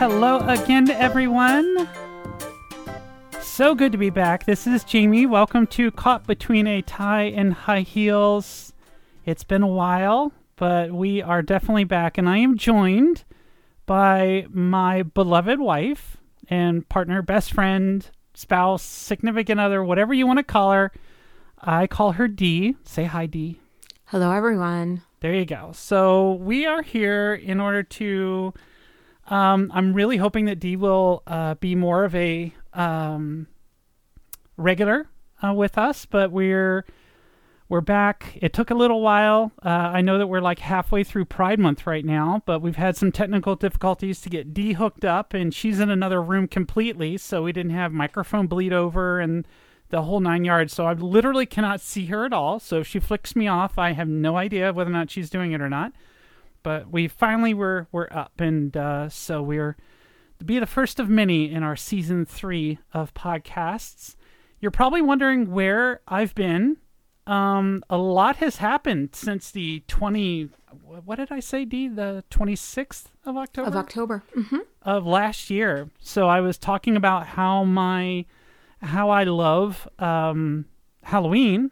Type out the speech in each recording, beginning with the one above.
Hello again to everyone. So good to be back. This is Jaimee. Welcome to Caught Between a Tie and High Heels. It's been a while, but we are definitely back, and I am joined by my beloved wife and partner, best friend, spouse, significant other, whatever you want to call her. I call her Dee. Say hi, Dee. Hello, everyone. There you go. So we are here in order to. Um, I'm really hoping that Dee will uh, be more of a um, regular uh, with us, but we're we're back. It took a little while. Uh, I know that we're like halfway through Pride Month right now, but we've had some technical difficulties to get Dee hooked up, and she's in another room completely, so we didn't have microphone bleed over and the whole nine yards. So I literally cannot see her at all. So if she flicks me off, I have no idea whether or not she's doing it or not. But we finally were we're up, and uh, so we're to be the first of many in our season three of podcasts. You're probably wondering where I've been. Um, a lot has happened since the twenty. What did I say, Dee? The twenty sixth of October Of October. hmm of last year. So I was talking about how my how I love um, Halloween,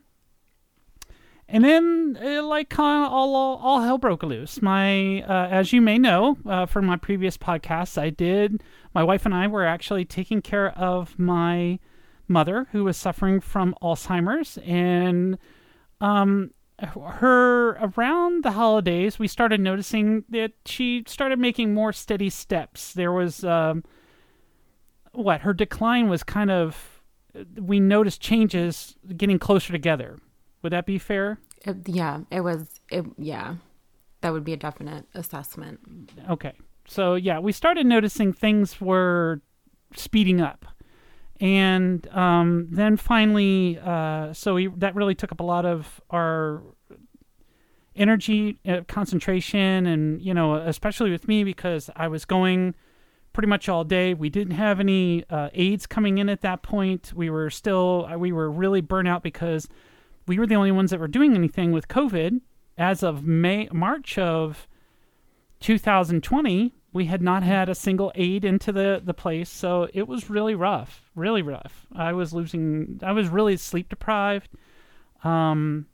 and then uh, like kind of all, all all hell broke loose. My uh, as you may know uh, from my previous podcasts, I did. My wife and I were actually taking care of my mother who was suffering from Alzheimer's, and um, her around the holidays, we started noticing that she started making more steady steps. There was um, what her decline was kind of. We noticed changes getting closer together. Would that be fair? It, yeah, it was. It, yeah, that would be a definite assessment. Okay. So yeah, we started noticing things were speeding up, and um, then finally, uh, so we, that really took up a lot of our energy, uh, concentration, and you know, especially with me because I was going pretty much all day. We didn't have any uh, aides coming in at that point. We were still we were really burnt out because we were the only ones that were doing anything with COVID as of May March of 2020. We had not had a single aid into the the place, so it was really rough, really rough. I was losing. I was really sleep deprived. Um,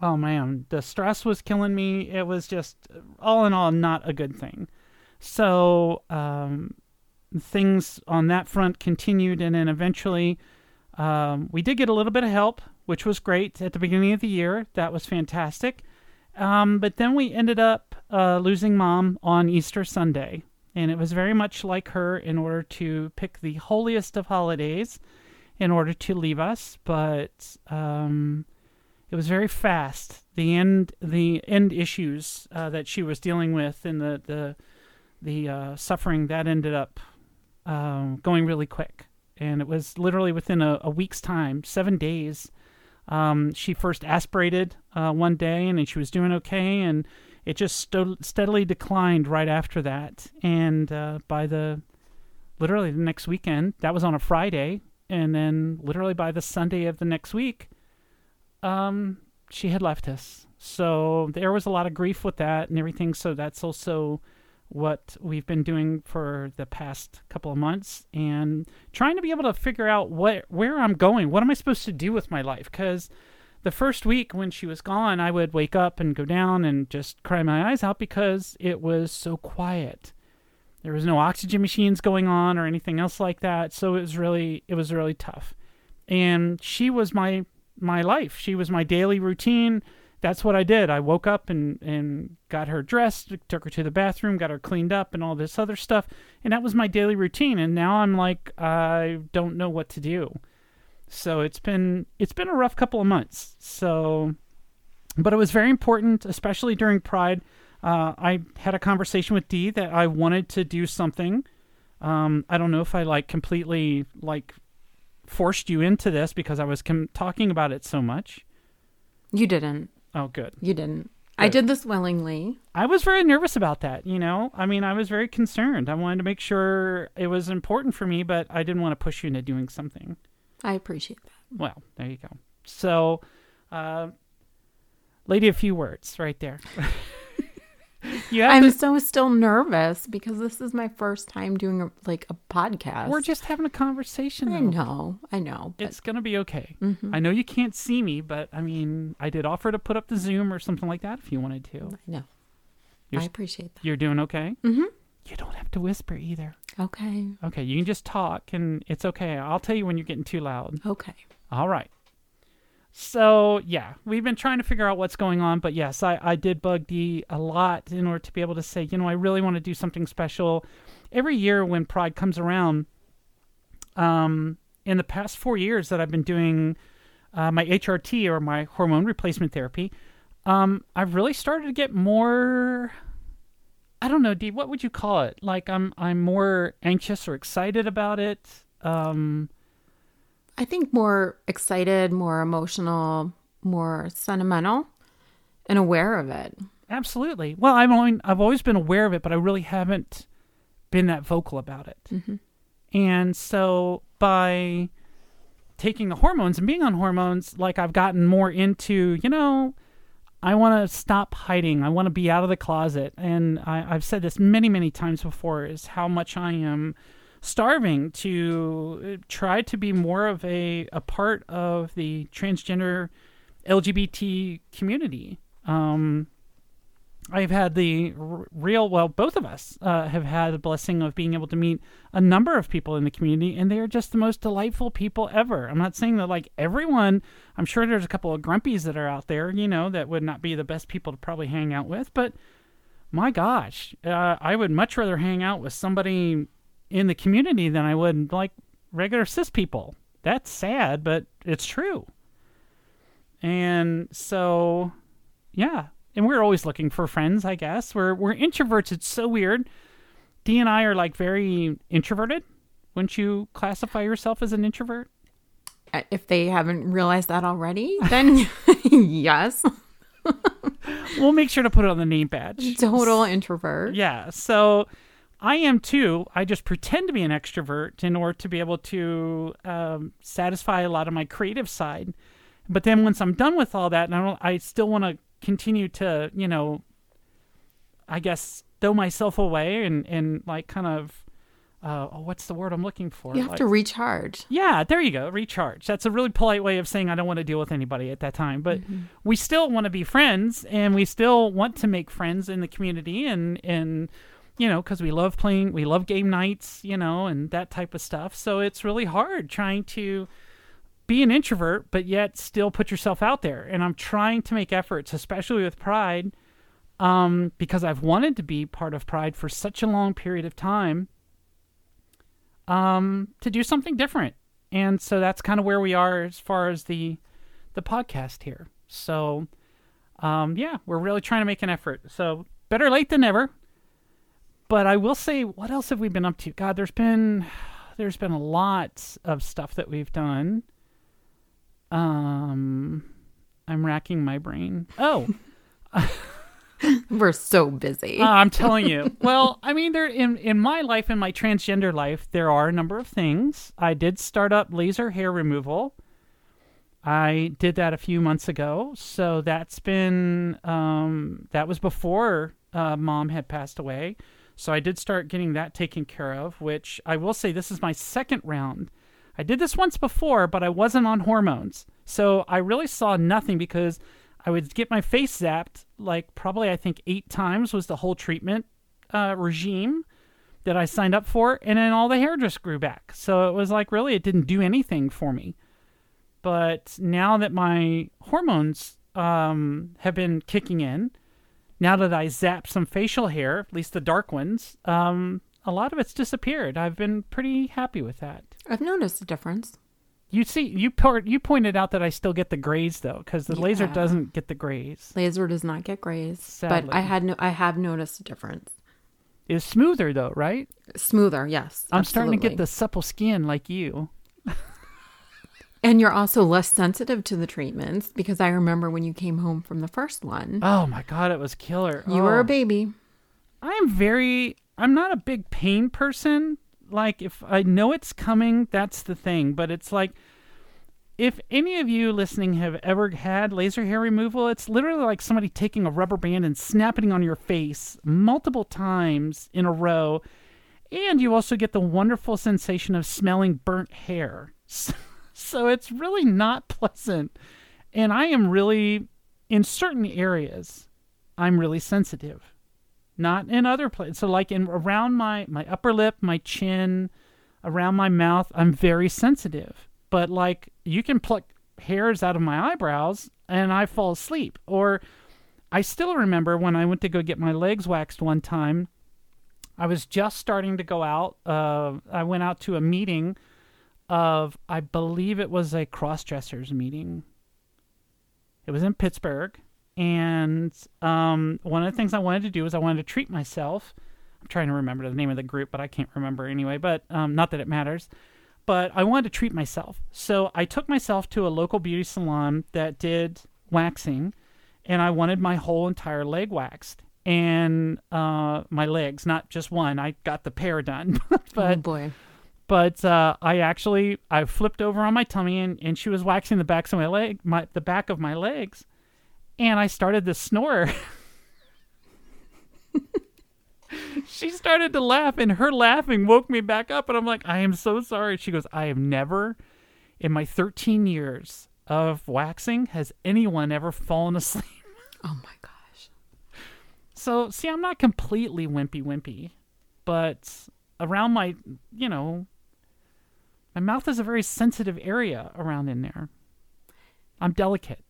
oh man, the stress was killing me. It was just all in all not a good thing. So um, things on that front continued, and then eventually um, we did get a little bit of help, which was great at the beginning of the year. That was fantastic. Um, but then we ended up uh, losing mom on Easter Sunday, and it was very much like her in order to pick the holiest of holidays in order to leave us. But um, it was very fast. The end, the end issues uh, that she was dealing with, and the the the uh, suffering that ended up um, going really quick. And it was literally within a, a week's time, seven days. Um, she first aspirated uh, one day, and she was doing okay, and it just steadily declined right after that. And uh, by the literally the next weekend, that was on a Friday, and then literally by the Sunday of the next week, um, she had left us. So there was a lot of grief with that and everything. So that's also what we've been doing for the past couple of months and trying to be able to figure out what where I'm going. What am I supposed to do with my life? Because the first week when she was gone, I would wake up and go down and just cry my eyes out because it was so quiet. There was no oxygen machines going on or anything else like that, so it was really it was really tough. And she was my my life. She was my daily routine that's what I did. I woke up and, and got her dressed, took her to the bathroom, got her cleaned up, and all this other stuff. And that was my daily routine. And now I'm like, I don't know what to do. So it's been it's been a rough couple of months. So, but it was very important, especially during Pride. Uh, I had a conversation with Dee that I wanted to do something. Um, I don't know if I like completely like forced you into this because I was com- talking about it so much. You didn't. Oh, good. You didn't. I did this willingly. I was very nervous about that, you know? I mean, I was very concerned. I wanted to make sure it was important for me, but I didn't want to push you into doing something. I appreciate that. Well, there you go. So, uh, lady, a few words right there. I'm to. so still nervous because this is my first time doing a, like a podcast. We're just having a conversation. I know, I know. But It's gonna be okay. Mm-hmm. I know you can't see me, but I mean, I did offer to put up the Zoom or something like that if you wanted to. I know. You're I appreciate that. You're doing okay. Mm-hmm. You don't have to whisper either. Okay. Okay, you can just talk, and it's okay. I'll tell you when you're getting too loud. Okay. All right. So yeah, we've been trying to figure out what's going on, but yes, I, I did bug Dee a lot in order to be able to say, you know, I really want to do something special. Every year when Pride comes around, um, in the past four years that I've been doing uh, my HRT or my hormone replacement therapy, um, I've really started to get more. I don't know, Dee. What would you call it? Like I'm I'm more anxious or excited about it. Um, I think more excited, more emotional, more sentimental, and aware of it. Absolutely. Well, I've only, I've always been aware of it, but I really haven't been that vocal about it. Mhm. And so by taking the hormones and being on hormones, like I've gotten more into, you know, I want to stop hiding. I want to be out of the closet. And I, I've said this many, many times before is how much I am starving to uh, try to be more of a, a part of the transgender LGBT community. Um, I've had the r- real, well, both of us uh, have had the blessing of being able to meet a number of people in the community, and they are just the most delightful people ever. I'm not saying that like everyone, I'm sure there's a couple of grumpies that are out there, you know, that would not be the best people to probably hang out with, but my gosh, uh, I would much rather hang out with somebody in the community than I would like regular cis people. That's sad, but it's true. And so, yeah, and we're always looking for friends. I guess we're we're introverts. It's so weird. Dee and I are like very introverted. Wouldn't you classify yourself as an introvert? Uh, If they haven't realized that already, then yes, We'll make sure to put it on the name badge. total introvert. Yeah. So I am too. I just pretend to be an extrovert in order to be able to um, satisfy a lot of my creative side. But then once I'm done with all that, and I, don't, I still want to continue to, you know, I guess throw myself away and and like kind of, uh, oh, what's the word I'm looking for? You have Like- to recharge. yeah, there you go. Recharge. That's a really polite way of saying I don't want to deal with anybody at that time. But we still want to be friends and we still want to make friends in the community and and you know, cuz we love playing, we love game nights, you know, and that type of stuff. So it's really hard trying to be an introvert but yet still put yourself out there. And I'm trying to make efforts, especially with Pride, um because I've wanted to be part of Pride for such a long period of time um, to do something different. And so that's kind of where we are as far as the the podcast here. So um, yeah, we're really trying to make an effort. So better late than never. But I will say, what else have we been up to? God, there's been there's been a lot of stuff that we've done. Um, I'm racking my brain. Oh, We're so busy. uh, I'm telling you. Well, I mean, there in in my life, in my transgender life, there are a number of things. I did start up laser hair removal. I did that a few months ago, so that's been um, that was before uh, mom had passed away. So I did start getting that taken care of. Which I will say, this is my second round. I did this once before, but I wasn't on hormones, so I really saw nothing because I would get my face zapped like probably I think eight times was the whole treatment uh, regime that I signed up for, and then all the hair just grew back. So it was like really it didn't do anything for me. But now that my hormones um, have been kicking in, now that I zap some facial hair, at least the dark ones, um, a lot of it's disappeared. I've been pretty happy with that. I've noticed a difference. You see, you you pointed out that I still get the grays though, because the laser doesn't get the grays. Laser does not get grays, Sadly. but I had no. I have noticed a difference. It's smoother though, right? Smoother, yes. I'm starting to get the supple skin like you. And you're also less sensitive to the treatments because I remember when you came home from the first one, Oh my god, it was killer. you were Oh. a baby. I am very. I'm not a big pain person. Like if I know it's coming, that's the thing. But it's like if any of you listening have ever had laser hair removal, it's literally like somebody taking a rubber band and snapping it on your face multiple times in a row. And you also get the wonderful sensation of smelling burnt hair. So it's really not pleasant. And I am really, in certain areas, I'm really sensitive. Not in other places. So, like in around my, my upper lip, my chin, around my mouth, I'm very sensitive. But like you can pluck hairs out of my eyebrows and I fall asleep. Or I still remember when I went to go get my legs waxed one time. I was just starting to go out. Uh, I went out to a meeting of, I believe it was a cross dressers meeting. It was in Pittsburgh. And um, one of the things I wanted to do was I wanted to treat myself. I'm trying to remember the name of the group, but I can't remember anyway. But um, not that it matters. But I wanted to treat myself. So I took myself to a local beauty salon that did waxing, and I wanted my whole entire leg waxed and uh, my legs, not just one. I got the pair done, oh but boy. But uh, I actually I flipped over on my tummy and, and she was waxing the backs of my leg, my the back of my legs, and I started to snore. she started to laugh, and her laughing woke me back up, and I'm like, I am so sorry. She goes, I have never, in my 13 years of waxing, has anyone ever fallen asleep. Oh my gosh. So, see, I'm not completely wimpy wimpy, but around my, you know, my mouth is a very sensitive area around in there. I'm delicate.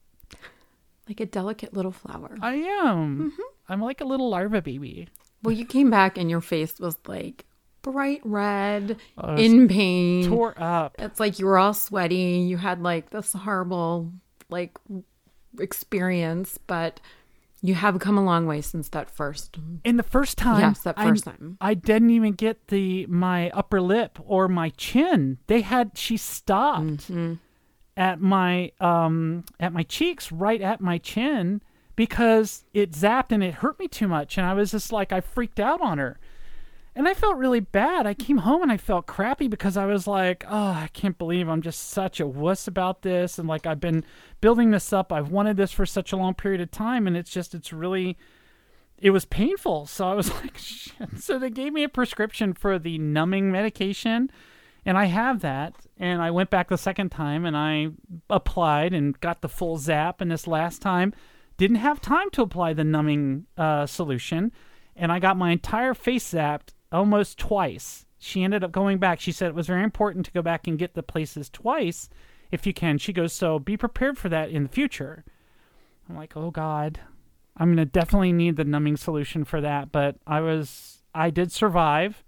Like a delicate little flower. I am. I'm like a little larva baby. Well, you came back and your face was like bright red, Uh, in pain. Tore up. It's like you were all sweaty. You had like this horrible like experience, but you have come a long way since that first. In the first time, Yes, that I- first time. I didn't even get the my upper lip or my chin. They had she stopped at my um at my cheeks, right at my chin, because it zapped and it hurt me too much. And I was just like, I freaked out on her. And I felt really bad. I came home and I felt crappy because I was like, oh, I can't believe I'm just such a wuss about this. And like, I've been building this up. I've wanted this for such a long period of time. And it's just, it's really, it was painful. So I was like, shit. So they gave me a prescription for the numbing medication. And I have that. And I went back the second time and I applied and got the full zap. And this last time, didn't have time to apply the numbing uh, solution. And I got my entire face zapped almost twice. She ended up going back. She said it was very important to go back and get the places twice if you can. She goes, So be prepared for that in the future. I'm like, Oh God. I'm going to definitely need the numbing solution for that. But I was, I did survive,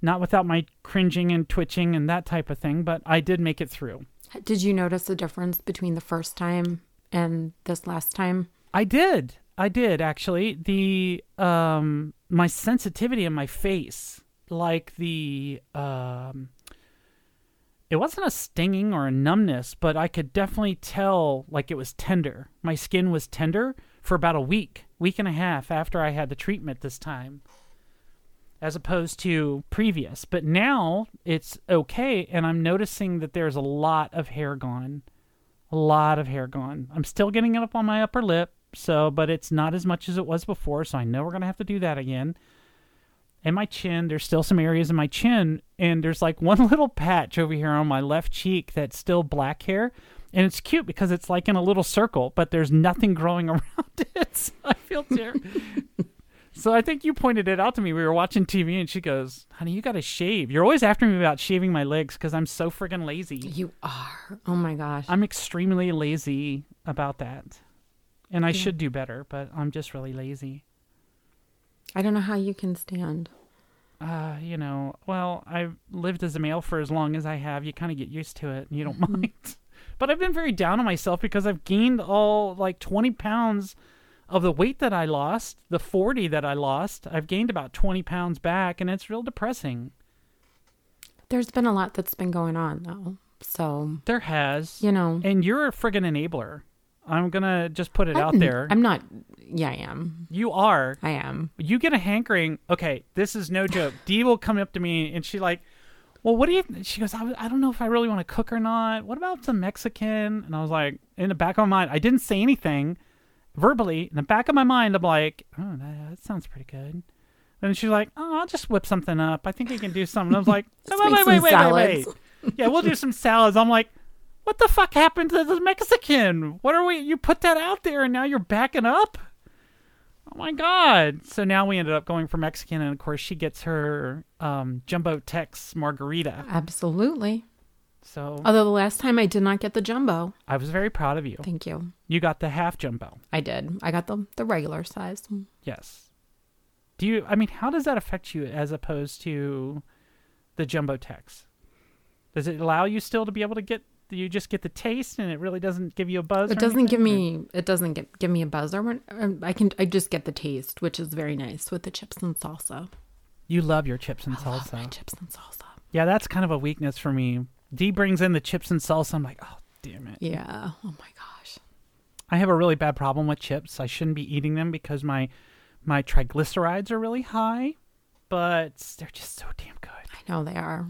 not without my cringing and twitching and that type of thing, but I did make it through. Did you notice the difference between the first time and this last time? I did. I did actually. The um my sensitivity in my face, like the um it wasn't a stinging or a numbness, but I could definitely tell like it was tender. My skin was tender for about a week, week and a half after I had the treatment this time. As opposed to previous. But now it's okay and I'm noticing that there's a lot of hair gone. A lot of hair gone. I'm still getting it up on my upper lip, so but it's not as much as it was before, so I know we're gonna have to do that again. And my chin, there's still some areas in my chin, and there's like one little patch over here on my left cheek that's still black hair. And it's cute because it's like in a little circle, but there's nothing growing around it. So I feel terrible. so I think you pointed it out to me. We were watching TV, and she goes, "Honey, you got to shave. You're always after me about shaving my legs because I'm so friggin' lazy. You are. Oh my gosh. I'm extremely lazy about that. And I should do better, but I'm just really lazy. I don't know how you can stand. Uh, you know, well, I've lived as a male for as long as I have. You kind of get used to it and you don't mind. But I've been very down on myself because I've gained all like 20 pounds of the weight that I lost, the 40 that I lost. I've gained about 20 pounds back, and it's real depressing. There's been a lot that's been going on though. So, There has. you know, And you're a friggin' enabler. I'm going to just put it out I'm- there. I'm not yeah, I am. you are. I am. you get a hankering. Okay, this is no joke. Dee will come up to me and she like, well, what do you? She goes, I, I don't know if I really want to cook or not. What about some Mexican? And I was like, in the back of my mind, I didn't say anything verbally. In the back of my mind, I'm like, oh, that, that sounds pretty good. And she's like, oh, I'll just whip something up. I think we can do something. I was like, wait, wait, wait, wait, wait, wait. Yeah, we'll do some salads. I'm like, what the fuck happened to the Mexican? What are we? You put that out there and now you're backing up? Oh my god! So now we ended up going for Mexican, and of course she gets her um, jumbo Tex margarita. Absolutely. So Although the last time I did not get the jumbo. I was very proud of you. Thank you. You got the half jumbo. I did. I got the the regular size. Yes. Do you? I mean, how does that affect you as opposed to the jumbo Tex? Does it allow you still to be able to get? You just get the taste, and it really doesn't give you a buzz. It doesn't give me it doesn't get give me a buzz or um, I can I just get the taste, which is very nice with the chips and salsa. You love your chips and I love my salsa. chips and salsa. Yeah, that's kind of a weakness for me. Dee brings in the chips and salsa. I'm like, oh damn it. Yeah. Oh my gosh. I have a really bad problem with chips. I shouldn't be eating them because my my triglycerides are really high, but they're just so damn good. I know they are.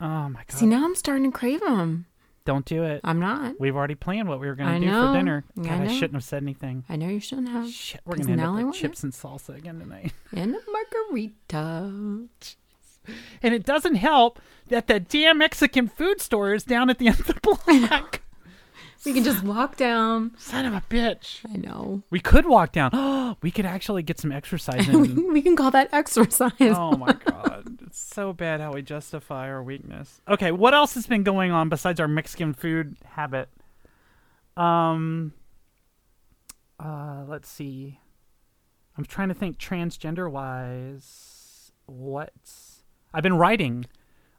Oh my god! See now I'm starting to crave them. Don't do it. I'm not. We've already planned what we were going to do for dinner. I God, I, know. shouldn't have said anything. I know you shouldn't have. Shit, we're going to end up with chips and salsa again tonight. And a margarita. And it doesn't help that the damn Mexican food store is down at the end of the block. We can just walk down. Son of a bitch. I know. We could walk down. Oh, we could actually get some exercise we, in. we can call that exercise. oh my god. It's so bad how we justify our weakness. Okay, what else has been going on besides our Mexican food habit? Um uh let's see. I'm trying to think transgender wise what's I've been writing.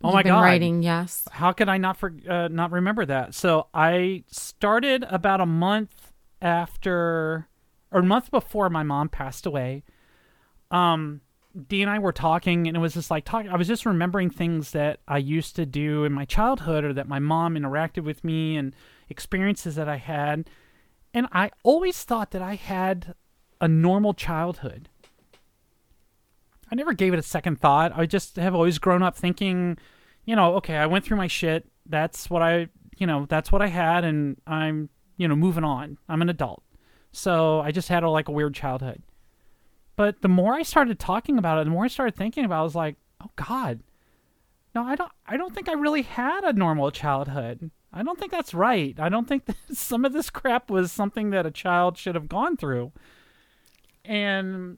Oh You've my been god. Writing, yes. How could I not for, uh, not remember that? So I started about a month after, or a month before my mom passed away. Um, Dee and I were talking, and it was just like talking. I was just remembering things that I used to do in my childhood, or that my mom interacted with me, and experiences that I had. And I always thought that I had a normal childhood. I never gave it a second thought. I just have always grown up thinking, you know, okay, I went through my shit. That's what I, you know, that's what I had, and I'm, you know, moving on. I'm an adult, so I just had a, like a weird childhood. But the more I started talking about it, the more I started thinking about, it, I was like, oh God, no, I don't. I don't think I really had a normal childhood. I don't think that's right. I don't think that some of this crap was something that a child should have gone through. And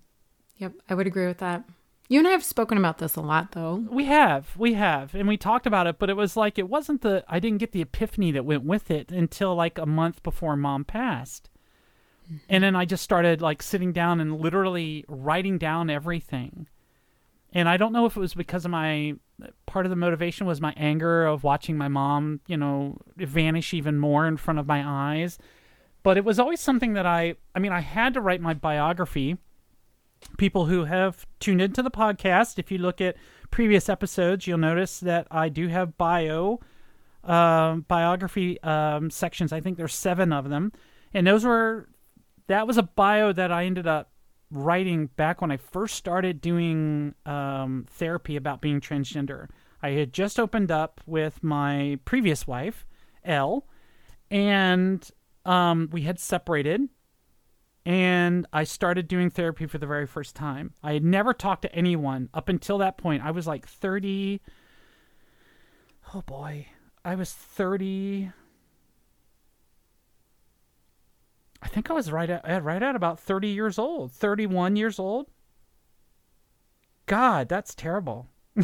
Yep, I would agree with that. You and I have spoken about this a lot, though. We have, we have, and we talked about it, but it was like it wasn't the I didn't get the epiphany that went with it until like a month before mom passed. And then I just started like sitting down and literally writing down everything. And I don't know if it was because of my part of the motivation was my anger of watching my mom, you know, vanish even more in front of my eyes. But it was always something that I I mean, I had to write my biography people who have tuned into the podcast, if you look at previous episodes, you'll notice that I do have bio um, biography um, sections. I think there's seven of them, and those were that was a bio that I ended up writing back when I first started doing um, therapy about being transgender. I had just opened up with my previous wife, Elle, and um, we had separated and I started doing therapy for the very first time. I had never talked to anyone up until that point. I was like 30. Oh boy. I was 30. I think I was right at right at about 30 years old, 31 years old. God, that's terrible.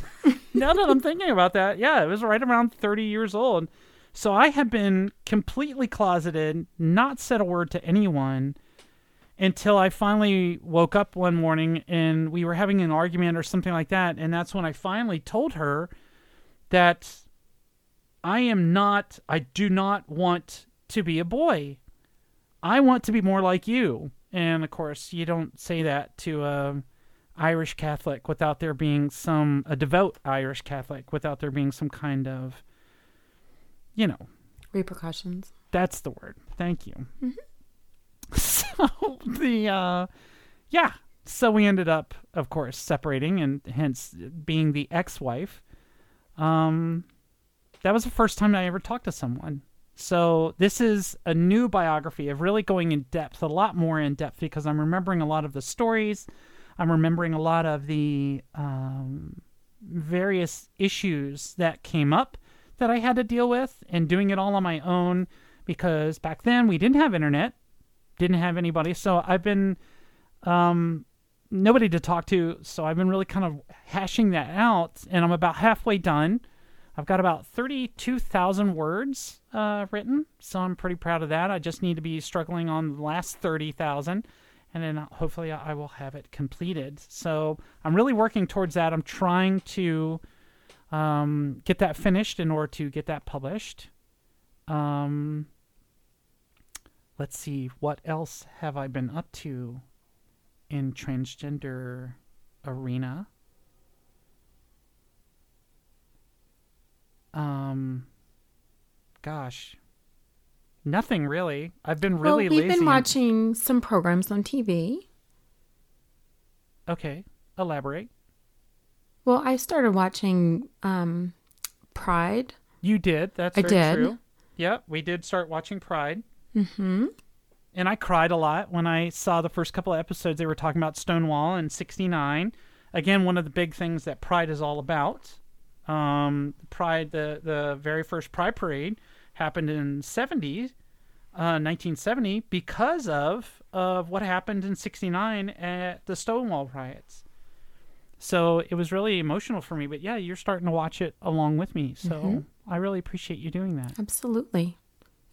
now that I'm thinking about that, yeah, it was right around 30 years old. So I had been completely closeted, not said a word to anyone until I finally woke up one morning and we were having an argument or something like that. And that's when I finally told her that I am not, I do not want to be a boy. I want to be more like you. And of course, you don't say that to a Irish Catholic without there being some, a devout Irish Catholic without there being some kind of, you know, Repercussions. that's the word. Thank you. So the uh yeah, so we ended up of course separating and hence being the ex-wife. um, that was the first time I ever talked to someone. So this is a new biography of really going in depth, a lot more in depth, because I'm remembering a lot of the stories. I'm remembering a lot of the um, various issues that came up that I had to deal with, and doing it all on my own because back then we didn't have internet, didn't have anybody. So I've been um, nobody to talk to. So I've been really kind of hashing that out, and I'm about halfway done. I've got about 32,000 words uh, written, so I'm pretty proud of that. I just need to be struggling on the last 30,000, and then hopefully I will have it completed. So I'm really working towards that. I'm trying to um, get that finished in order to get that published. Um, let's see, what else have I been up to in transgender arena? Um, gosh, nothing really. I've been really well, we've lazy. been watching some programs on TV. Okay, elaborate. Well, I started watching um, Pride. You did. That's I did. true. Yeah, we did start watching Pride. Mm-hmm. And I cried a lot when I saw the first couple of episodes. They were talking about Stonewall in '69. Again, one of the big things that Pride is all about. Um, Pride, the the very first Pride parade happened in '70, uh, 1970, because of of what happened in '69 at the Stonewall riots. So it was really emotional for me. But yeah, you're starting to watch it along with me. So Mhm. I really appreciate you doing that. Absolutely.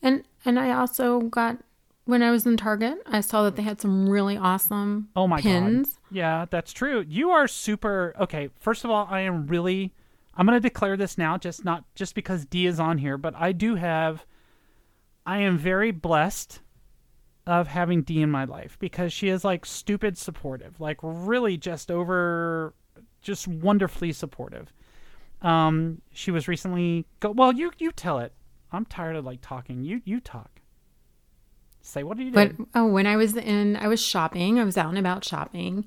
And and I also got when I was in Target, I saw that they had some really awesome Oh my god. pins. Yeah, that's true. You are super okay. First of all, I am really I'm going to declare this now just not just because Dee is on here, but I do have I am very blessed of having Dee in my life because she is like stupid supportive. Like really just over just wonderfully supportive. Um she was recently go well, you you tell it. I'm tired of like talking. You you talk. Say what did you But do? oh, when I was in, I was shopping. I was out and about shopping,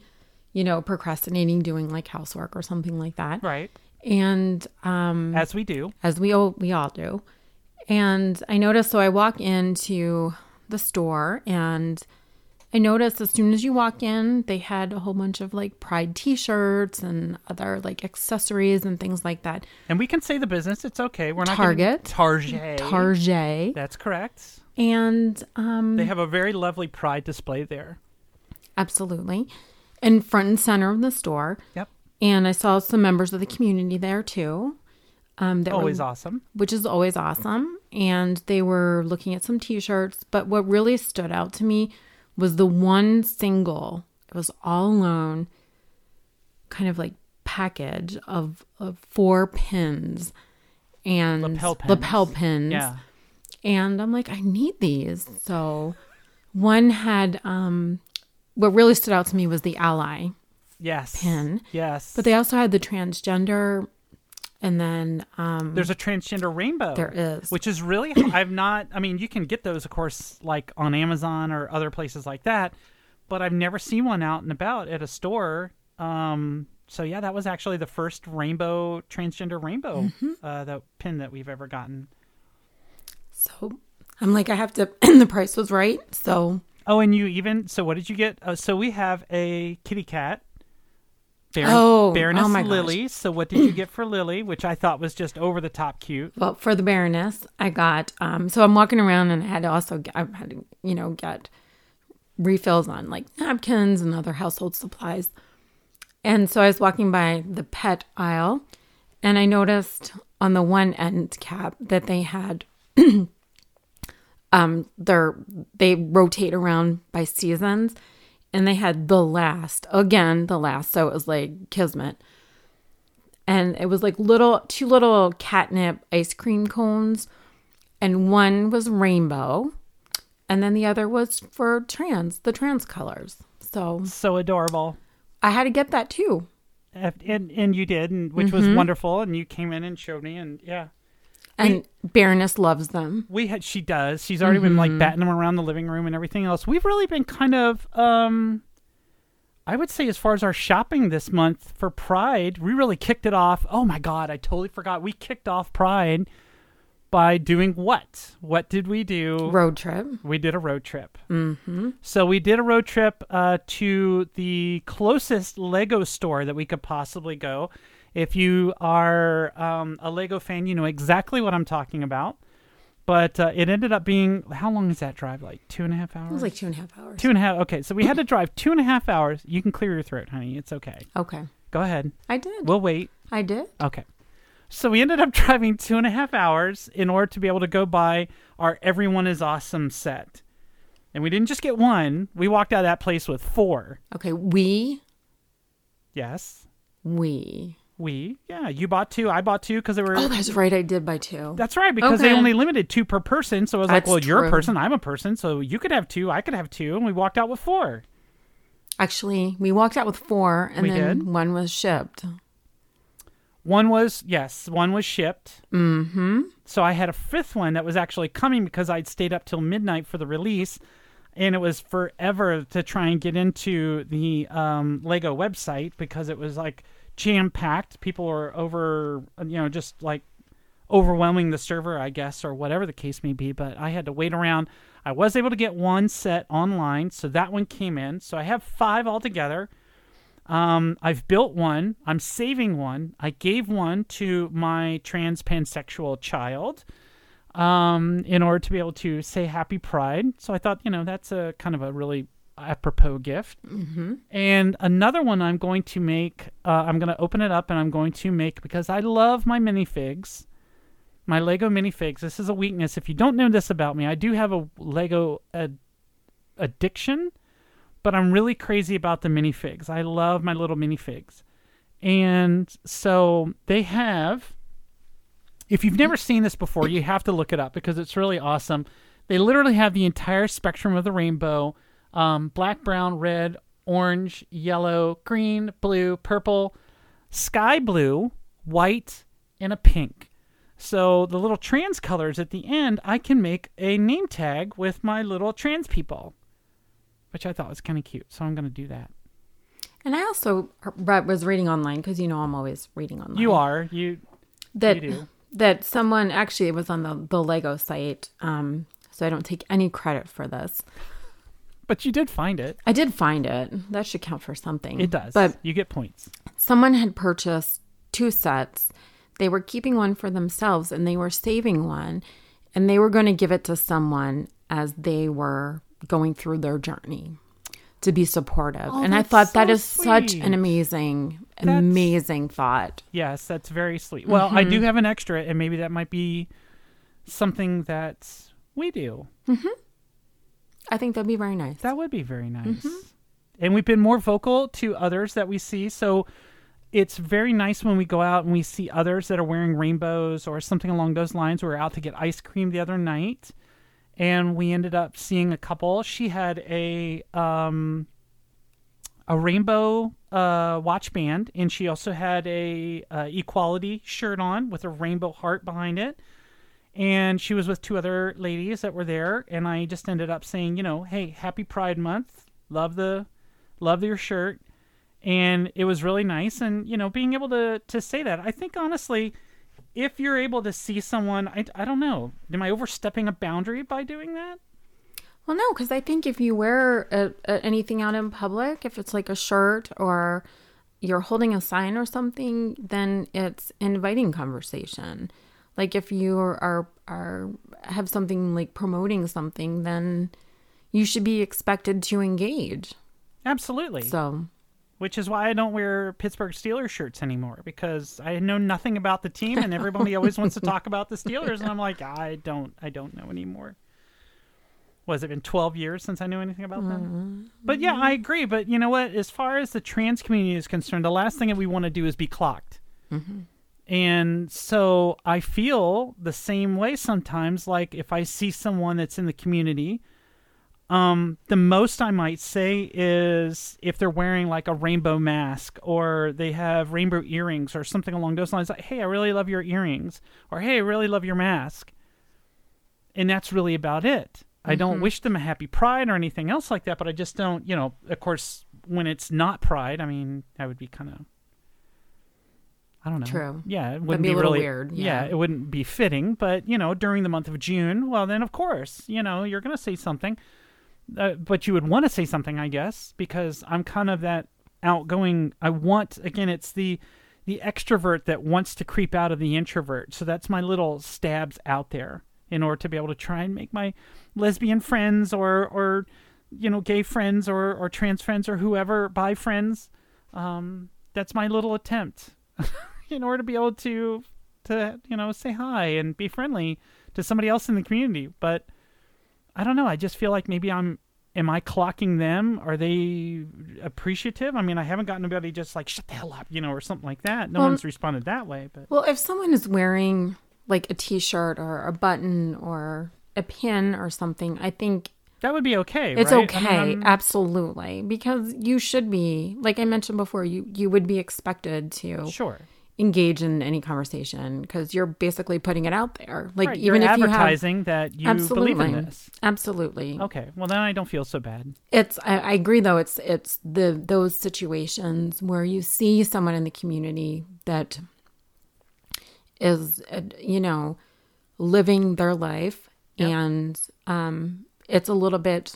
you know, procrastinating, doing like housework or something like that. Right. And um, As we do. as we all we all do. And I noticed, so I walk into the store, and I noticed as soon as you walk in, they had a whole bunch of like Pride T-shirts and other like accessories and things like that. And we can say the business. It's okay. We're not Target. Target. Target, That's correct. and um, They have a very lovely pride display there. absolutely, in front and center of the store. Yep. And I saw some members of the community there too. Um, that were Always awesome. which is always awesome. And they were looking at some t shirts. But what really stood out to me was the one single, it was all alone, kind of like package of, of four pins and Lapel pins. lapel pins. Yeah. And I'm like, I need these. So one had, um, what really stood out to me was the ally, Yes. Pin. Yes. but they also had the transgender. And then um, there's a transgender rainbow. there is. Which is really I've not I mean, you can get those of course like on Amazon or other places like that, but I've never seen one out and about at a store. Um so yeah, that was actually the first rainbow transgender rainbow Mm-hmm. uh the pin that we've ever gotten. So I'm like, I have to, and the price was right. So Oh, and you even so what did you get? Uh, so we have a kitty cat. Baron, Oh, Baroness oh my gosh. Lily. So what did you get for Lily? Which I thought was just over the top cute. Well, for the Baroness, I got. Um, so I'm walking around and I had to also, get, I had to, you know, get refills on like napkins and other household supplies. And so I was walking by the pet aisle, and I noticed on the one end cap that they had, um, their they rotate around by seasons, and they had the last again, the last. So it was like Kismet and it was like little two little catnip ice cream cones and one was rainbow and then the other was for trans the trans colors so So adorable. i had to get that too And and you did, and which was mm-hmm. wonderful. And you came in and showed me, and yeah, and baroness loves them we had. She does. She's already been like batting them around the living room and everything else. We've really been kind of. um I would say, as far as our shopping this month for Pride, we really kicked it off. Oh my God, I totally forgot. We kicked off Pride by doing what? What did we do? Road trip. We did a road trip. Mm-hmm. So we did a road trip uh, to the closest Lego store that we could possibly go. If you are um, a Lego fan, you know exactly what I'm talking about. But uh, it ended up being how long is that drive? Like two and a half hours. It was like two and a half hours. two and a half. Okay, so we had to drive two and a half hours. You can clear your throat, honey. It's okay. Okay. Go ahead. I did. We'll wait. I did. Okay. So we ended up driving two and a half hours in order to be able to go buy our Everyone is Awesome set. And we didn't just get one, we walked out of that place with four. Okay. We. Yes. We. We. Yeah. You bought two. I bought two because they were. Oh, that's right. I did buy two. That's right, because they only limited two per person. So I was like, That's well, you're a person, I'm a person. So you could have two, I could have two. And we walked out with four. Actually, we walked out with four, and We then did? one was shipped. One was, yes, one was shipped. Mm-hmm. So I had a fifth one that was actually coming because I'd stayed up till midnight for the release. And it was forever to try and get into the um, Lego website because it was like jam packed. People are over, you know, just like overwhelming the server, I guess, or whatever the case may be. But I had to wait around. I was able to get one set online, so that one came in. So I have five altogether. Um, I've built one. I'm saving one. I gave one to my trans pansexual child um, in order to be able to say Happy Pride. So I thought, you know, that's a kind of a really apropos gift. Mm-hmm. And another one I'm going to make. Uh, I'm going to open it up and I'm going to make because I love my minifigs. My Lego minifigs. This is a weakness. If you don't know this about me, I do have a Lego ad- addiction but I'm really crazy about the minifigs. I love my little minifigs. And so they have if you've never seen this before, you have to look it up because it's really awesome. They literally have the entire spectrum of the rainbow um, black, brown, red, orange, yellow, green, blue, purple, sky blue, white, and a pink. So the little trans colors at the end, I can make a name tag with my little trans people, which I thought was kind of cute. So I'm going to do that. And I also was reading online because you know I'm always reading online. You are you. that you do. that someone actually it was on the the Lego site. Um, so I don't take any credit for this. But you did find it. I did find it. That should count for something. It does. But you get points. someone had purchased two sets. They were keeping one for themselves and they were saving one and they were going to give it to someone as they were going through their journey to be supportive. and I thought that so is such an amazing, That's- amazing thought. Yes, that's very sweet. Well, I Mm-hmm. do have an extra, and maybe that might be something that we do. I think that'd be very nice. That would be very nice. Mm-hmm. And we've been more vocal to others that we see. So it's very nice when we go out and we see others that are wearing rainbows or something along those lines. We were out to get ice cream the other night, and we ended up seeing a couple. She had a um, a rainbow uh, watch band, and she also had a uh, equality shirt on with a rainbow heart behind it. And she was with two other ladies that were there, and I just ended up saying, you know, hey, happy Pride Month, love the, love your shirt, and it was really nice. And you know, being able to to say that, I think honestly, if you're able to see someone, I, I don't know, am I overstepping a boundary by doing that? Well, no, because I think if you wear a, a, anything out in public, if it's like a shirt or you're holding a sign or something, then it's inviting conversation. Like if you are are have something like promoting something, then you should be expected to engage. Absolutely. So which is why I don't wear Pittsburgh Steelers shirts anymore because I know nothing about the team and everybody always wants to talk about the Steelers and I'm like I don't I don't know anymore. Was it been 12 years since I knew anything about them? Mm-hmm. But yeah, I agree. But you know what? As far as the trans community is concerned, the last thing that we want to do is be clocked. Mm-hmm. And so I feel the same way sometimes. Like if I see someone that's in the community, um, the most I might say is if they're wearing like a rainbow mask or they have rainbow earrings or something along those lines. Like, hey, I really love your earrings, or hey, I really love your mask. And that's really about it. I don't wish them a happy pride or anything else like that, but I just don't, you know, of course, when it's not Pride, I mean, that would be kind of. I don't know. True. Yeah, it wouldn't be a little really weird, Yeah. yeah. it wouldn't be fitting. But you know, during the month of June, well, then of course, you know, you're gonna say something. Uh, but you would want to say something, I guess, because I'm kind of that outgoing. I want again, it's the the extrovert that wants to creep out of the introvert. So that's my little stabs out there in order to be able to try and make my lesbian friends or or you know gay friends or or trans friends or whoever bi friends. Um, that's my little attempt in order to be able to to you know say hi and be friendly to somebody else in the community. But I don't know. I just feel like maybe I'm. Am I clocking them? Are they appreciative? I mean, I haven't gotten anybody just like shut the hell up, you know, or something like that. No Well- one's responded that way, but Well, if someone is wearing like a t-shirt or a button or a pin or something, I think that would be okay. it's right? Okay. I'm- absolutely. Because you should be, like I mentioned before, you you would be expected to sure. engage in any conversation because you're basically putting it out there. Like Right, even you're if you have advertising that you absolutely, believe in this. absolutely. Okay, well then I don't feel so bad. It's I, I agree though. It's it's the those situations where you see someone in the community that is uh, you know living their life Yep. and um it's a little bit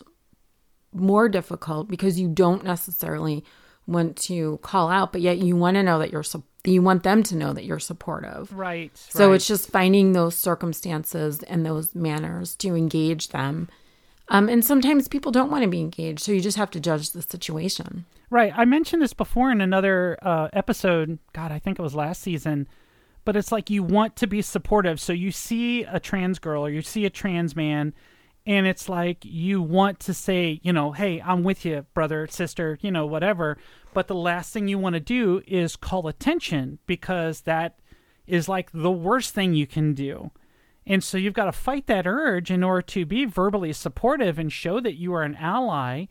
more difficult because you don't necessarily want to call out but yet you want to know that you're sup- you want them to know that you're supportive Right. so right. it's just finding those circumstances and those manners to engage them. Um, and sometimes people don't want to be engaged, so you just have to judge the situation. Right. I mentioned this before in another uh, episode. God, I think it was last season. But it's like you want to be supportive. So you see a trans girl or you see a trans man, and it's like you want to say, you know, hey, I'm with you, brother, sister, you know, whatever. But the last thing you want to do is call attention because that is like the worst thing you can do. And so you've got to fight that urge in order to be verbally supportive and show that you are an ally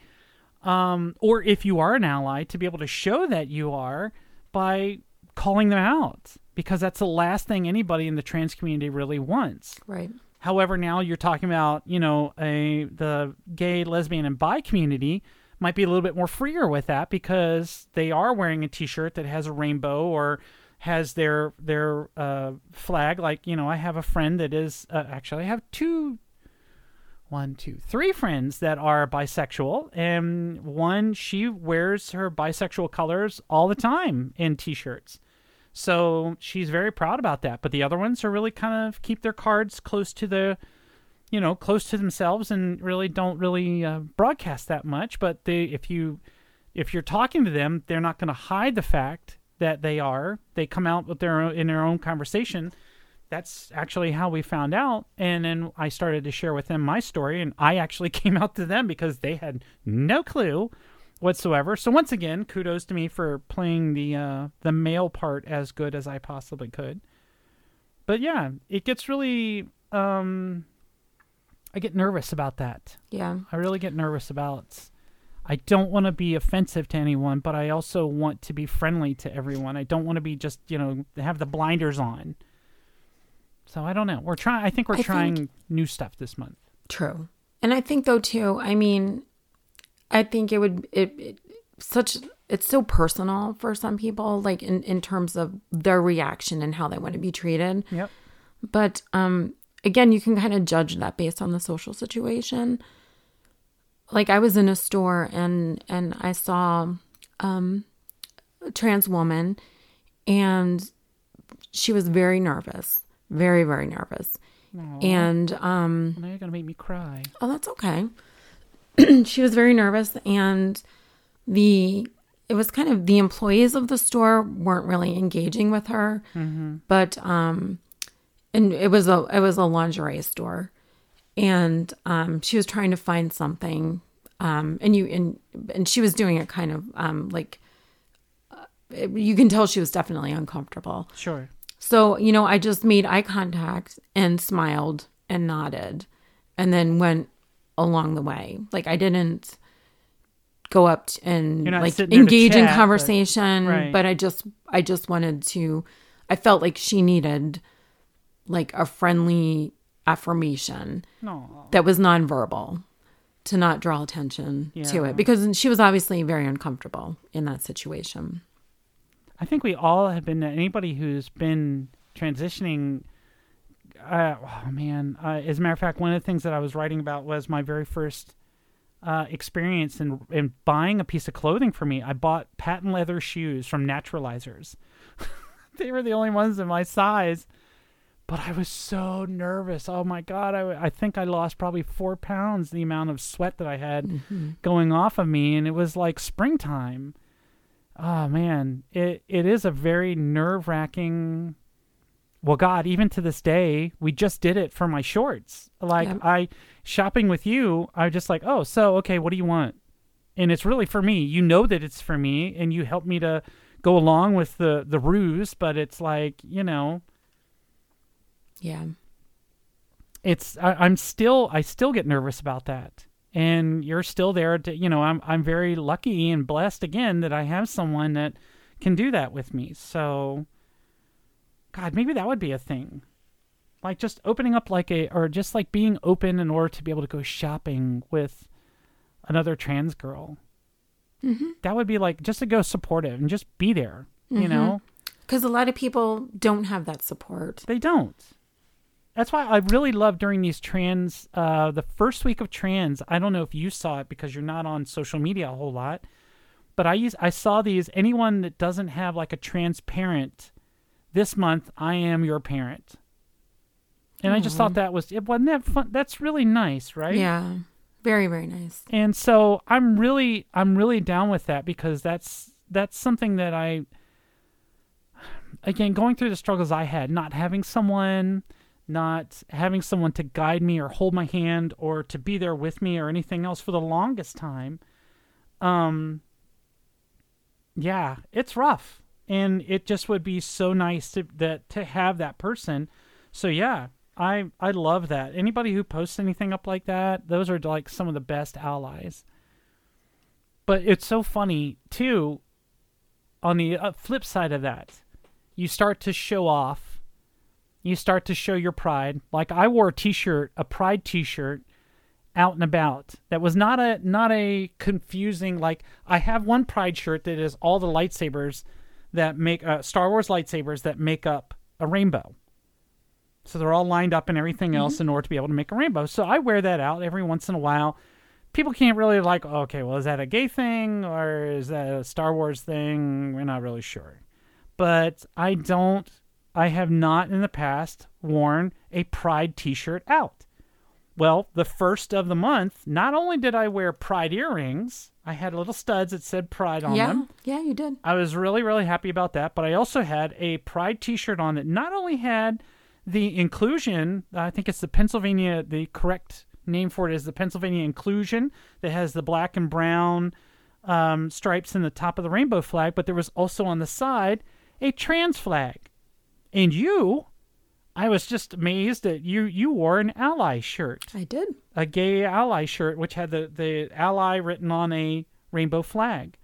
um, or if you are an ally, to be able to show that you are by calling them out, because that's the last thing anybody in the trans community really wants. Right. However, now you're talking about, you know, a the gay, lesbian, and bi community might be a little bit more freer with that because they are wearing a T-shirt that has a rainbow or has their their uh, flag. Like, you know, I have a friend that is uh, actually I have two one, two, three friends that are bisexual, and one she wears her bisexual colors all the time in t-shirts. So she's very proud about that. But the other ones are really kind of keep their cards close to the, you know, close to themselves, and really don't really uh, broadcast that much. But they, if you, if you're talking to them, they're not going to hide the fact that they are. They come out with their own, in their own conversation that's actually how we found out. And then I started to share with them my story, and I actually came out to them because they had no clue whatsoever. So once again, kudos to me for playing the uh, the male part as good as I possibly could. But yeah, it gets really. Um, I get nervous about that. Yeah. I really get nervous about. I don't want to be offensive to anyone, but I also want to be friendly to everyone. I don't want to be just you know have the blinders on. So I don't know. We're trying. I think we're I think- trying new stuff this month. True. And I think though too, I mean, I think it would it, it such it's so personal for some people like in in terms of their reaction and how they want to be treated. Yep. But um again, you can kind of judge that based on the social situation. Like I was in a store and and I saw um a trans woman and she was very nervous, very very nervous. And um Now you're gonna make me cry. Oh, that's okay. she was very nervous, and the it was kind of the employees of the store weren't really engaging with her, but um, and it was a it was a lingerie store, and um, she was trying to find something, um, and you and and she was doing it kind of um like. uh, it- You can tell she was definitely uncomfortable. Sure. So, you know, I just made eye contact and smiled and nodded and then went along the way. Like I didn't go up and like sitting there to engage in chat, but- conversation, Right. but I just I just wanted to I felt like she needed like a friendly affirmation No. that was nonverbal. to not draw attention to it because she was obviously very uncomfortable in that situation. I think we all have been anybody who's been transitioning. Uh, oh man! Uh, as a matter of fact, one of the things that I was writing about was my very first uh, experience in in buying a piece of clothing for me. I bought patent leather shoes from Naturalizers. they were the only ones in my size, but I was so nervous. Oh my god! I I think I lost probably four pounds the amount of sweat that I had going off of me, and it was like springtime. Oh man, it it is a very nerve wracking. Well, God, even to this day, we just did it for my shorts. Like Yep. I shopping with you, I just like, oh, so okay, what do you want? And it's really for me. You know that it's for me, and you help me to go along with the the ruse. But it's like you know, Yeah. it's I, I'm still I still get nervous about that. And you're still there to you know I'm I'm very lucky and blessed again that I have someone that can do that with me. So God, maybe that would be a thing. Like just opening up like a or just like being open in order to be able to go shopping with another trans girl. Mm-hmm. That would be like just to go supportive and just be there, you know? Because a lot of people don't have that support. They don't. That's why I really love during these trans, uh, the first week of trans. I don't know if you saw it because you're not on social media a whole lot, but I use I saw these. Anyone that doesn't have like a trans parent, this month I am your parent, and I just thought that was it. Wasn't that fun? That's really nice, right? Yeah. Very, very nice. and so i'm really i'm really down with that because that's that's something that i again going through the struggles i had not having someone not having someone to guide me or hold my hand or to be there with me or anything else for the longest time um yeah it's rough and it just would be so nice to that to have that person. So yeah i i love that. Anybody who posts anything up like that those are like some of the best allies. But it's so funny too on the uh, flip side of that you start to show off. You start to show your pride. Like i wore a t-shirt a pride t-shirt out and about. That was not a not a confusing like i have one pride shirt that is all the lightsabers that make uh, star wars lightsabers that make up a rainbow. So they're all lined up and everything else in order to be able to make a rainbow. So i wear that out every once in a while. People can't really like okay well is that a gay thing or is that a star wars thing? We're not really sure. But i don't i have not in the past worn a pride t-shirt out well, the first of the month, not only did I wear pride earrings, I had little studs that said pride on yeah. them. Yeah, you did. I was really, really happy about that. But I also had a pride t shirt on that not only had the inclusion, I think it's the Pennsylvania, the correct name for it is the Pennsylvania inclusion that has the black and brown um, stripes in the top of the rainbow flag, but there was also on the side a trans flag. And you, I was just amazed that you you wore an ally shirt I did. a gay ally shirt which had the, the ally written on a rainbow flag.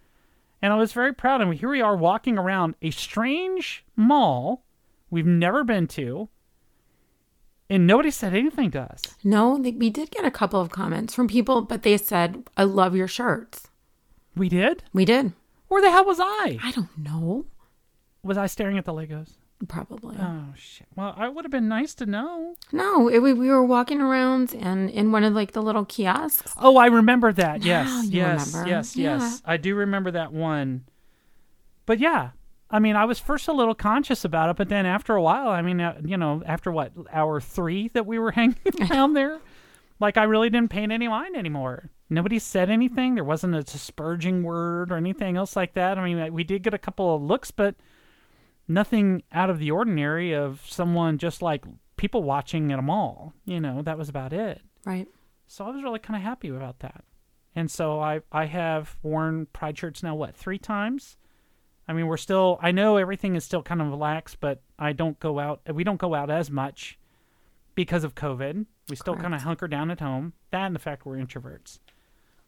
And I was very proud. And here we are walking around a strange mall we've never been to. And nobody said anything to us. No, we did get a couple of comments from people, but they said, I love your shirts. We did? We did. Where the hell was I? I don't know. Was I staring at the Legos? Probably. Oh, shit. Well, I would have been nice to know. no, it, we, we were walking around and in one of like the little kiosks. Oh, I remember that. Yes, Now you yes, remember. yes, Yeah. yes. I do remember that one. But yeah, I mean, I was first a little conscious about it, but then after a while, I mean, uh, you know, after what hour three that we were hanging around there, like I really didn't pay any mind anymore. Nobody said anything. There wasn't a disparaging word or anything else like that. I mean, we did get a couple of looks, but nothing out of the ordinary of someone just like people watching at a mall. You know, that was about it. Right. So I was really kind of happy about that. And so I I have worn pride shirts now what, 3 times? I mean, we're still I know everything is still kind of relaxed, but I don't go out we don't go out as much because of COVID. We still kind of hunker down at home. That and the fact we're introverts.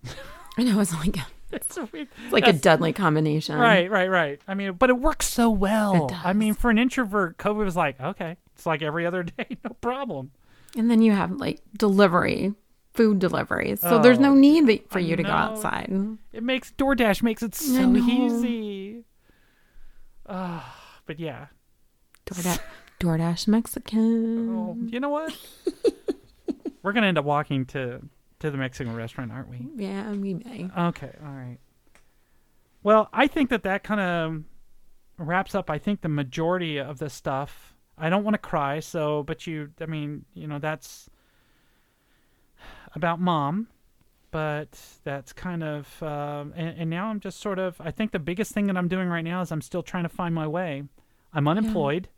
I know it's like It's so weird. it's like a deadly combination. Right, right, right. I mean, but it works so well. It I mean, for an introvert, COVID was like, okay, it's like every other day, no problem. And then you have like delivery food deliveries, so there's no Oh, need for you to go outside. It makes DoorDash makes it so easy. Ah, but yeah. DoorDash, DoorDash Mexican. Oh, you know what? We're gonna end up walking to to the Mexican restaurant, aren't we? Yeah, we may. Okay, all right. Well, I think that that kind of wraps up. I think the majority of the stuff. I don't want to cry, so but you. I mean, you know, that's about mom, but that's kind of. Um, and, and now I'm just sort of. I think the biggest thing that I'm doing right now is I'm still trying to find my way. I'm unemployed,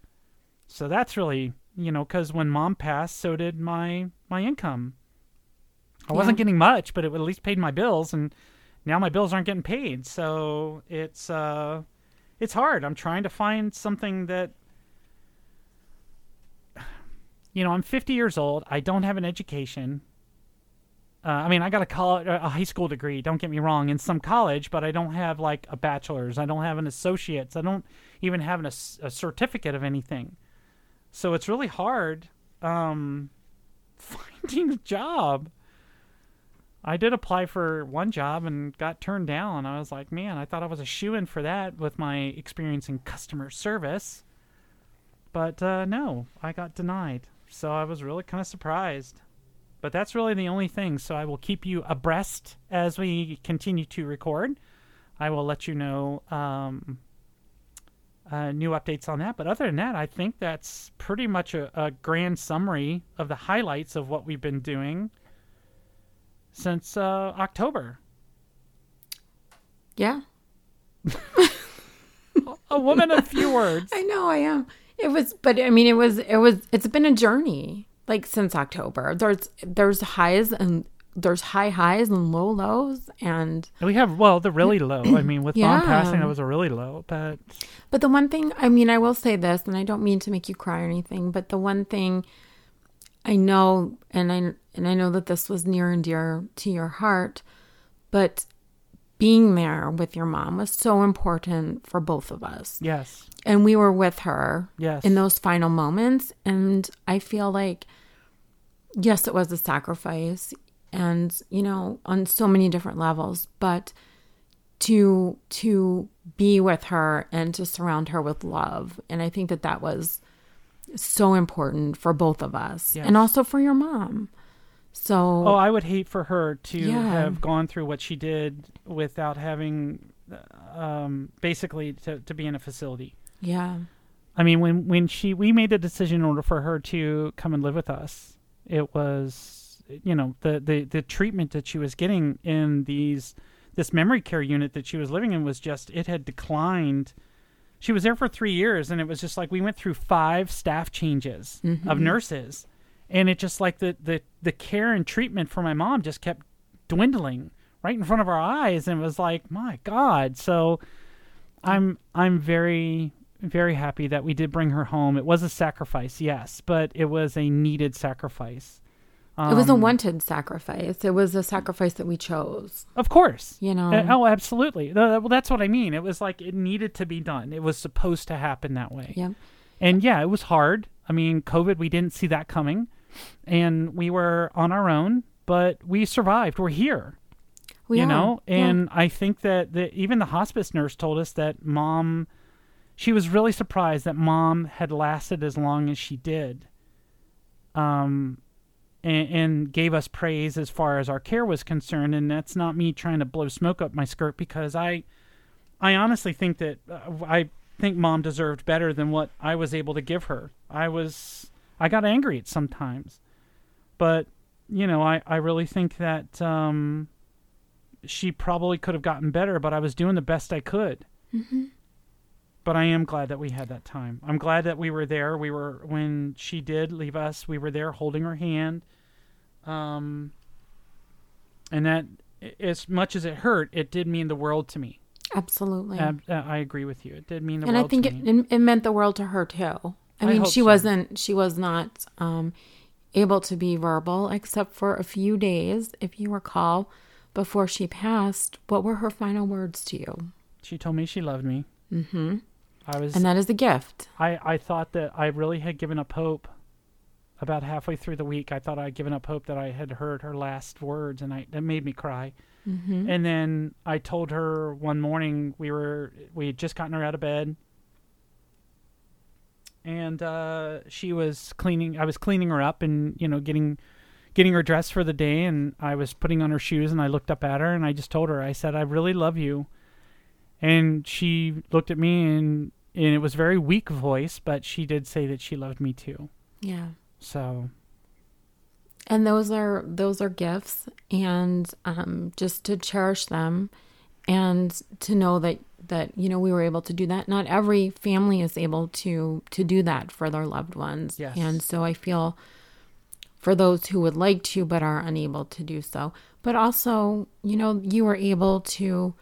so that's really you know because when mom passed, so did my my income. I wasn't getting much, but it at least paid my bills, and now my bills aren't getting paid. So it's uh, it's hard. I'm trying to find something that, you know, I'm 50 years old. I don't have an education. Uh, I mean, I got a college, a high school degree. Don't get me wrong, in some college, but I don't have like a bachelor's. I don't have an associate's. I don't even have an, a, a certificate of anything. So it's really hard um, finding a job. I did apply for one job and got turned down. I was like, man, I thought I was a shoe in for that with my experience in customer service. But uh, no, I got denied. So I was really kind of surprised. But that's really the only thing. So I will keep you abreast as we continue to record. I will let you know um, uh, new updates on that. But other than that, I think that's pretty much a, a grand summary of the highlights of what we've been doing since uh, October. Yeah, A woman of few words. I know I am. It was, but I mean, it was, it was, it's been a journey like since October. There's, there's highs and there's high highs and low lows, and We have well the really low. I mean, with mom Yeah. passing, that was a really low. But But the one thing, I mean, I will say this, and I don't mean to make you cry or anything, but the one thing I know, and I and I know that this was near and dear to your heart, but being there with your mom was so important for both of us, yes, and we were with her yes, in those final moments, and I feel like, yes, it was a sacrifice, and you know, on so many different levels, but to to be with her and to surround her with love and i think that that was so important for both of us Yes. and also for your mom so Oh, I would hate for her to Yeah. have gone through what she did without having, um, basically to to be in a facility. yeah I mean, when when she we made the decision in order for her to come and live with us, it was you know the the the treatment that she was getting in these this memory care unit that she was living in was just it had declined. She was there for three years, and it was just like we went through five staff changes of mm-hmm. nurses, and it just like the the the care and treatment for my mom just kept dwindling right in front of our eyes, and it was like my God. So I'm I'm very very happy that we did bring her home. It was a sacrifice, yes, but it was a needed sacrifice. It was a Um, wanted sacrifice it was a sacrifice that we chose Of course. you know Uh, oh, absolutely. Well, that's what I mean. It was like it needed to be done. It was supposed to happen that way. yeah And yeah, it was hard. I mean, COVID, we didn't see that coming. And we were on our own, but we survived. We're here. we you are. know Yeah. and i think that the, even the hospice nurse told us that mom she was really surprised that mom had lasted as long as she did um and, and gave us praise as far as our care was concerned. And that's not me trying to blow smoke up my skirt because i i honestly think that uh, i think mom deserved better than what i was able to give her. I was i got angry at sometimes but you know i i really think that um she probably could have gotten better, but I was doing the best I could. But I am glad that we had that time. I'm glad that we were there. We were when she did leave us. We were there holding her hand. Um, and that, as much as it hurt, it did mean the world to me. absolutely Ab- uh, I agree with you. It did mean the world. and I think it, me. it meant the world to her too. I I mean, she so. wasn't she was not um, able to be verbal except for a few days, if you recall, before she passed. What were her final words to you? She told me she loved me. Mm-hmm. I was. And that is a gift. I, I thought that I really had given up hope about halfway through the week, I thought I'd given up hope that I had heard her last words, and I that made me cry. Mm-hmm. And then I told her one morning we were we had just gotten her out of bed, and uh, she was cleaning. I was cleaning her up and you know getting getting her dressed for the day, and I was putting on her shoes, and I looked up at her, and I just told her, I said, I really love you, and she looked at me and and it was very weak voice, but she did say that she loved me too. Yeah. So And those are those are gifts and um just to cherish them and to know that that you know we were able to do that. Not every family is able to to do that for their loved ones. Yes. And so I feel for those who would like to but are unable to do so. But also, you know, you were able to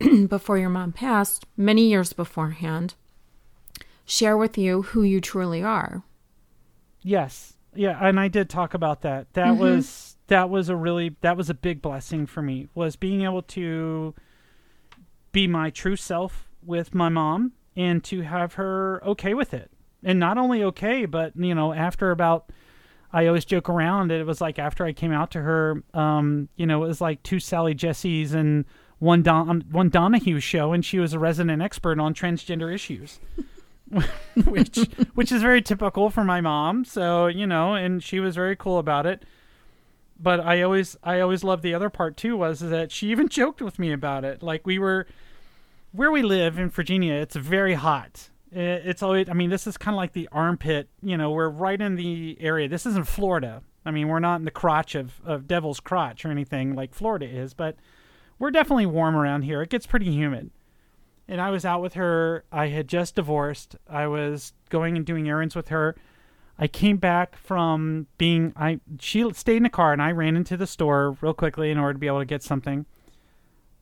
before your mom passed, many years beforehand, share with you who you truly are. Yes. Yeah, and I did talk about that. That Mm-hmm. was that was a really that was a big blessing for me was being able to be my true self with my mom and to have her okay with it. And not only okay, but you know, after about I always joke around it was like after I came out to her, um, you know, it was like two Sally Jessies and one Don one Donahue show and she was a resident expert on transgender issues. which which is very typical for my mom. So you know, and she was very cool about it. But I always I always loved the other part too was that she even joked with me about it. Like we were where we live in Virginia, it's very hot. It's always I mean, this is kind of like the armpit. You know, we're right in the area. This isn't Florida. I mean, we're not in the crotch of of Devil's Crotch or anything like Florida is, but we're definitely warm around here. It gets pretty humid and I was out with her. I had just divorced. I was going and doing errands with her. I came back from being I she stayed in the car and I ran into the store real quickly in order to be able to get something.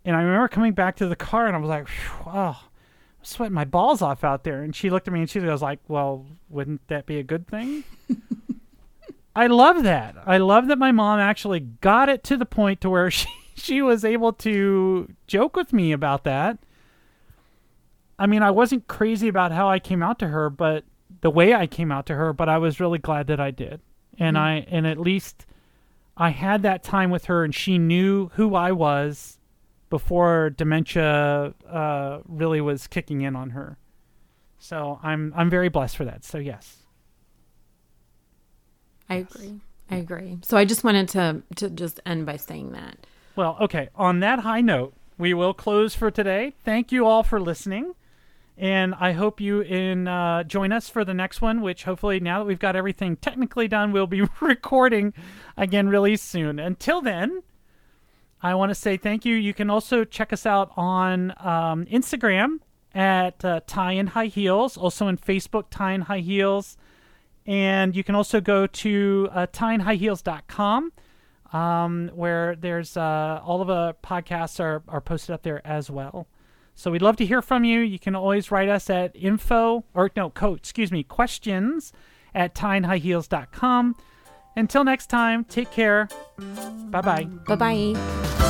And I remember coming back to the car and I was like, "Phew, "Oh, I'm sweating my balls off out there." And she looked at me and she was like, "Well, wouldn't that be a good thing?" I love that. I love that my mom actually got it to the point to where she she was able to joke with me about that. I mean, I wasn't crazy about how I came out to her, but the way I came out to her, but I was really glad that I did. And I and at least I had that time with her and she knew who I was before dementia uh, really was kicking in on her. So I'm I'm very blessed for that. So yes. I agree. I agree. So I just wanted to to just end by saying that. Well, okay. On that high note, we will close for today. Thank you all for listening, and I hope you in uh, join us for the next one. Which hopefully, now that we've got everything technically done, we'll be recording again really soon. Until then, I want to say thank you. You can also check us out on um, Instagram at uh, Tie and High Heels, also on Facebook, Tie and High Heels, and you can also go to uh, tieandhighheels.com um, where there's uh, all of the podcasts are, are posted up there as well. So we'd love to hear from you. You can always write us at info or no, co- excuse me, questions at tieandhighheels.com. Until next time, take care. Bye bye. Bye bye.